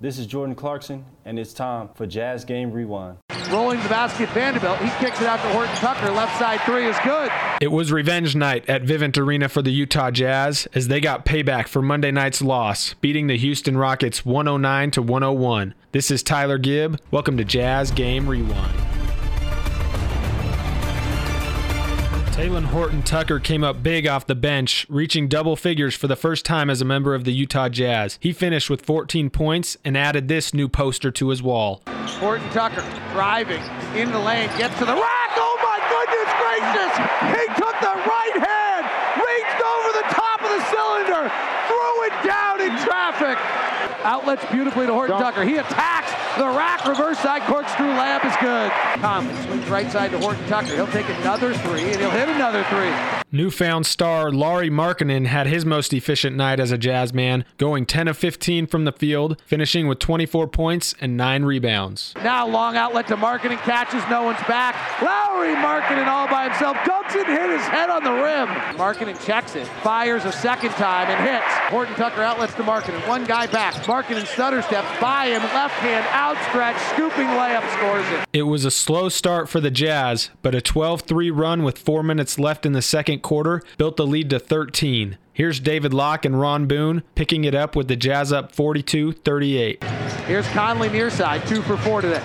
This is Jordan Clarkson, and it's time for Jazz Game Rewind. Rolling the basket, Vanderbilt. He kicks it out to Horton Tucker. Left side three is good. It was revenge night at Vivint Arena for the Utah Jazz as they got payback for Monday night's loss, beating the Houston Rockets 109 to 101. This is Tyler Gibb. Welcome to Jazz Game Rewind. Talen Horton Tucker came up big off the bench, reaching double figures for the first time as a member of the Utah Jazz. He finished with 14 points and added this new poster to his wall. Horton Tucker driving in the lane, gets to the rack. Oh my goodness gracious! He took the right hand, reached over the top of the cylinder, threw it down in traffic. Outlets beautifully to Horton Tucker. He attacks the rack, reverse side corkscrew layup is good. Conley swings right side to Horton Tucker. He'll take another three and he'll hit another three. Newfound star Lauri Markkanen had his most efficient night as a Jazz man, going 10 of 15 from the field, finishing with 24 points and 9 rebounds. Now long outlet to Markkanen, catches, no one's back. Lauri Markkanen all by himself, dunks it, hit his head on the rim. Markkanen checks it, fires a second time and hits. Horton Tucker outlets to Markkanen, one guy back. Markkanen stutter steps by him, left hand outstretched, scooping layup, scores it. It was a slow start for the Jazz, but a 12 3 run with four minutes left in the second quarter built the lead to 13. Here's David Locke and Ron Boone picking it up with the Jazz up 42 38. Here's Conley near side, two for four today.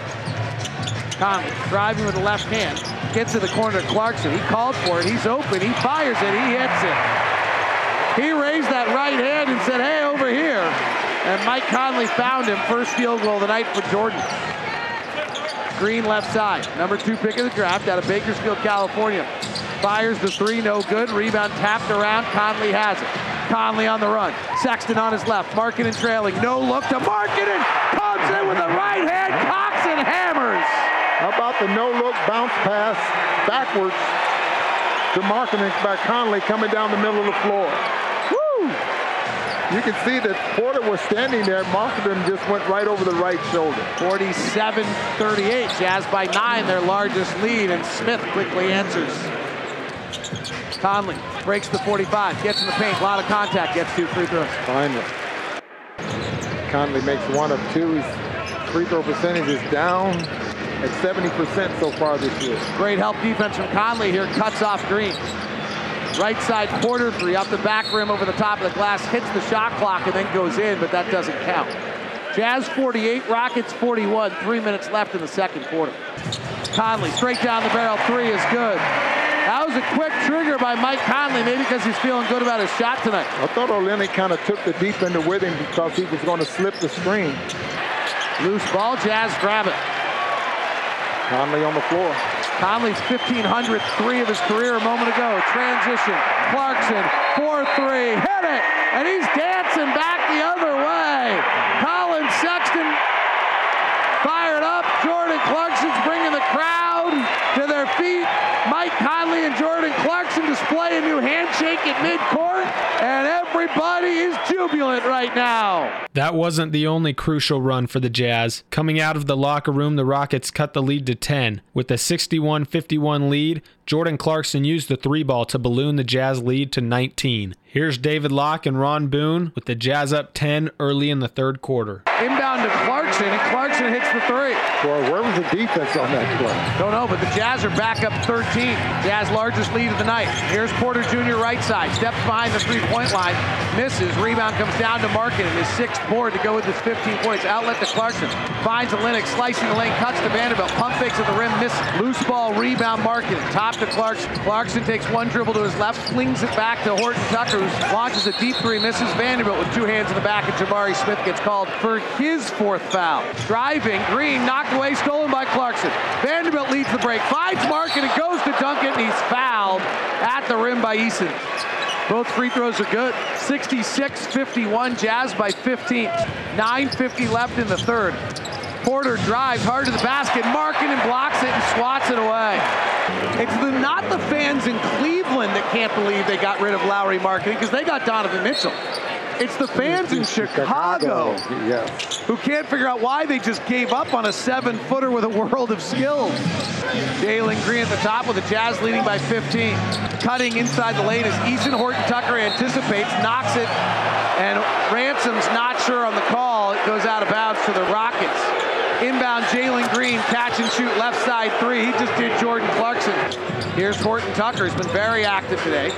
Conley driving with the left hand, gets to the corner to Clarkson. He called for it, he's open, he fires it, he hits it. He raised that right hand and said, hey, over here. And Mike Conley found him. First field goal of the night for Jordan. Green left side. Number two pick of the draft out of Bakersfield, California. Fires the three, no good. Rebound tapped around. Conley has it. Conley on the run. Sexton on his left. Markkanen trailing. No look to Markkanen. Comes in with the right hand. Cocks and hammers. How about the no-look bounce pass backwards to Markkanen by Conley coming down the middle of the floor. Woo! You can see that Porter was standing there. Markkanen just went right over the right shoulder. 47-38. Jazz by nine, their largest lead, and Smith quickly answers. Conley breaks the 45, gets in the paint, a lot of contact, gets two free throws. Finally. Conley makes one of two. His free throw percentage is down at 70% so far this year. Great help defense from Conley here, cuts off Green. Right side quarter three up the back rim over the top of the glass, hits the shot clock and then goes in, but that doesn't count. Jazz 48, Rockets 41, three minutes left in the second quarter. Conley straight down the barrel, three is good. That was a quick trigger by Mike Conley, maybe because he's feeling good about his shot tonight. I thought Olynyk kind of took the defender with him because he was going to slip the screen. Loose ball, Jazz grab it. Conley on the floor. Conley's 1500th three of his career a moment ago. Transition. Clarkson, 4-3, hit it, and he's dancing back the other way. Collin Sexton fired up. Jordan Clarkson's bringing the crowd to their feet. Mike Conley and Jordan Clarkson display a new handshake at midcourt, and everybody is jubilant right now. That wasn't the only crucial run for the Jazz. Coming out of the locker room, the Rockets cut the lead to 10. With a 61 51 lead, Jordan Clarkson used the three ball to balloon the Jazz lead to 19. Here's David Locke and Ron Boone with the Jazz up 10 early in the third quarter. Inbound to Clarkson, and Clarkson hits the three. Boy, where was the defense on that play? Don't know, but the Jazz are back up 13. Jazz largest lead of the night. Here's Porter Jr. right side, steps behind the three-point line, misses. Rebound comes down to Markkanen, his sixth board to go with his 15 points. Outlet to Clarkson, finds Olynyk, slicing the lane, cuts to Vanderbilt, pump fakes at the rim, miss. Loose ball, rebound Markkanen, top to Clarkson. Clarkson takes one dribble to his left, flings it back to Horton Tucker, who launches a deep three, misses Vanderbilt with two hands in the back, and Jabari Smith gets called for his fourth foul. Driving, Green knocked away, stolen by Clarkson. Vanderbilt leads the break, finds Markkanen goes to Duncan, and he's fouled at the rim by Eason. Both free throws are good. 66-51, Jazz by 15. 9.50 left in the third. Porter drives hard to the basket. Markkanen blocks it and swats it away. It's the, not the fans in Cleveland that can't believe they got rid of Lauri Markkanen because they got Donovan Mitchell. It's the fans in Chicago, Chicago yes. who can't figure out why they just gave up on a seven-footer with a world of skills. Jalen Green at the top with the Jazz leading by 15. Cutting inside the lane as Eason Horton Tucker anticipates, knocks it, and Ransom's not sure on the call. It goes out of bounds to the Rockets. Inbound Jalen Green, catch and shoot left side three. He just did Jordan Clarkson. Here's Horton Tucker, he's been very active today.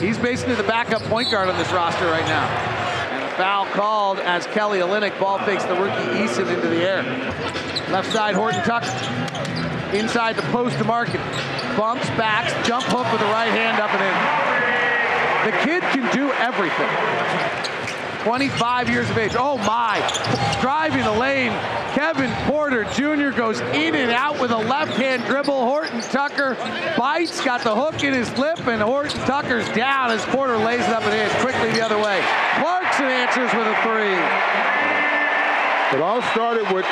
He's basically the backup point guard on this roster right now. Foul called as Kelly Olynyk ball fakes the rookie Eason into the air. Left side, Horton Tucker. Inside the post to Markkanen. Bumps, backs, jump hook with the right hand up and in. The kid can do everything. 25 years of age. Oh my. Driving the lane. Kevin Porter Jr. goes in and out with a left hand dribble. Horton Tucker bites, got the hook in his lip, and Horton Tucker's down as Porter lays it up and in quickly the other way. Answers with a three. It all started with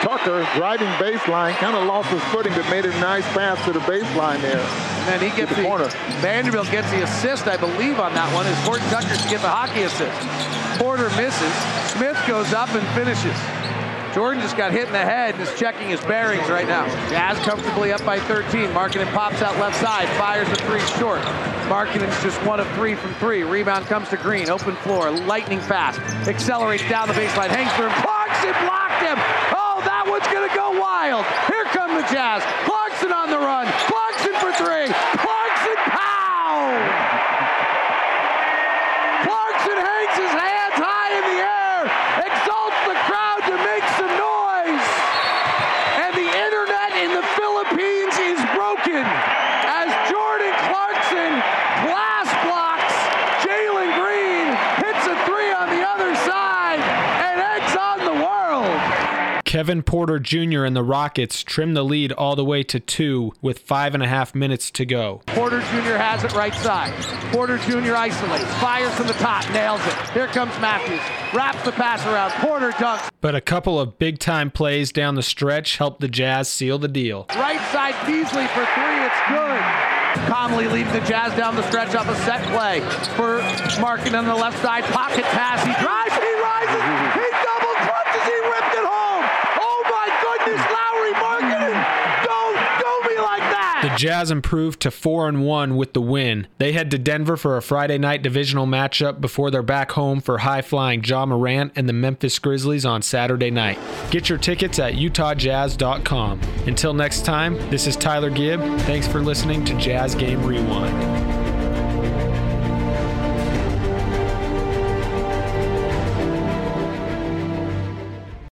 Tucker driving baseline, kind of lost his footing, but made a nice pass to the baseline there. And then he gets the, the corner. Vanderbilt gets the assist, I believe, on that one. Is Horton Tucker to get the hockey assist. Porter misses. Smith goes up and finishes. Jordan just got hit in the head and is checking his bearings right now. Jazz comfortably up by 13. Markkanen pops out left side, fires the three short. Markkanen's just one of three from three. Rebound comes to Green, open floor, lightning fast. Accelerates down the baseline, hangs for him. Clarkson blocked him. Oh, that one's gonna go wild. Here come the Jazz. Clarkson on the run. Clarkson for three. Clarkson Kevin Porter Jr. and the Rockets trim the lead all the way to two with five and a half minutes to go. Porter Jr. has it right side. Porter Jr. isolates, fires from the top, nails it. Here comes Mathews, wraps the pass around. Porter dunks. But a couple of big time plays down the stretch helped the Jazz seal the deal. Right side Beasley for three, it's good. Conley leads the Jazz down the stretch off a set play for Markkanen on the left side. Pocket pass. He drives, he rises, he double clutches, he ripped it home. Jazz improved to 4 and 1 with the win. They head to Denver for a Friday night divisional matchup before they're back home for high-flying Ja Morant and the Memphis Grizzlies on Saturday night. Get your tickets at utahjazz.com. Until next time, this is Tyler Gibb. Thanks for listening to Jazz Game Rewind.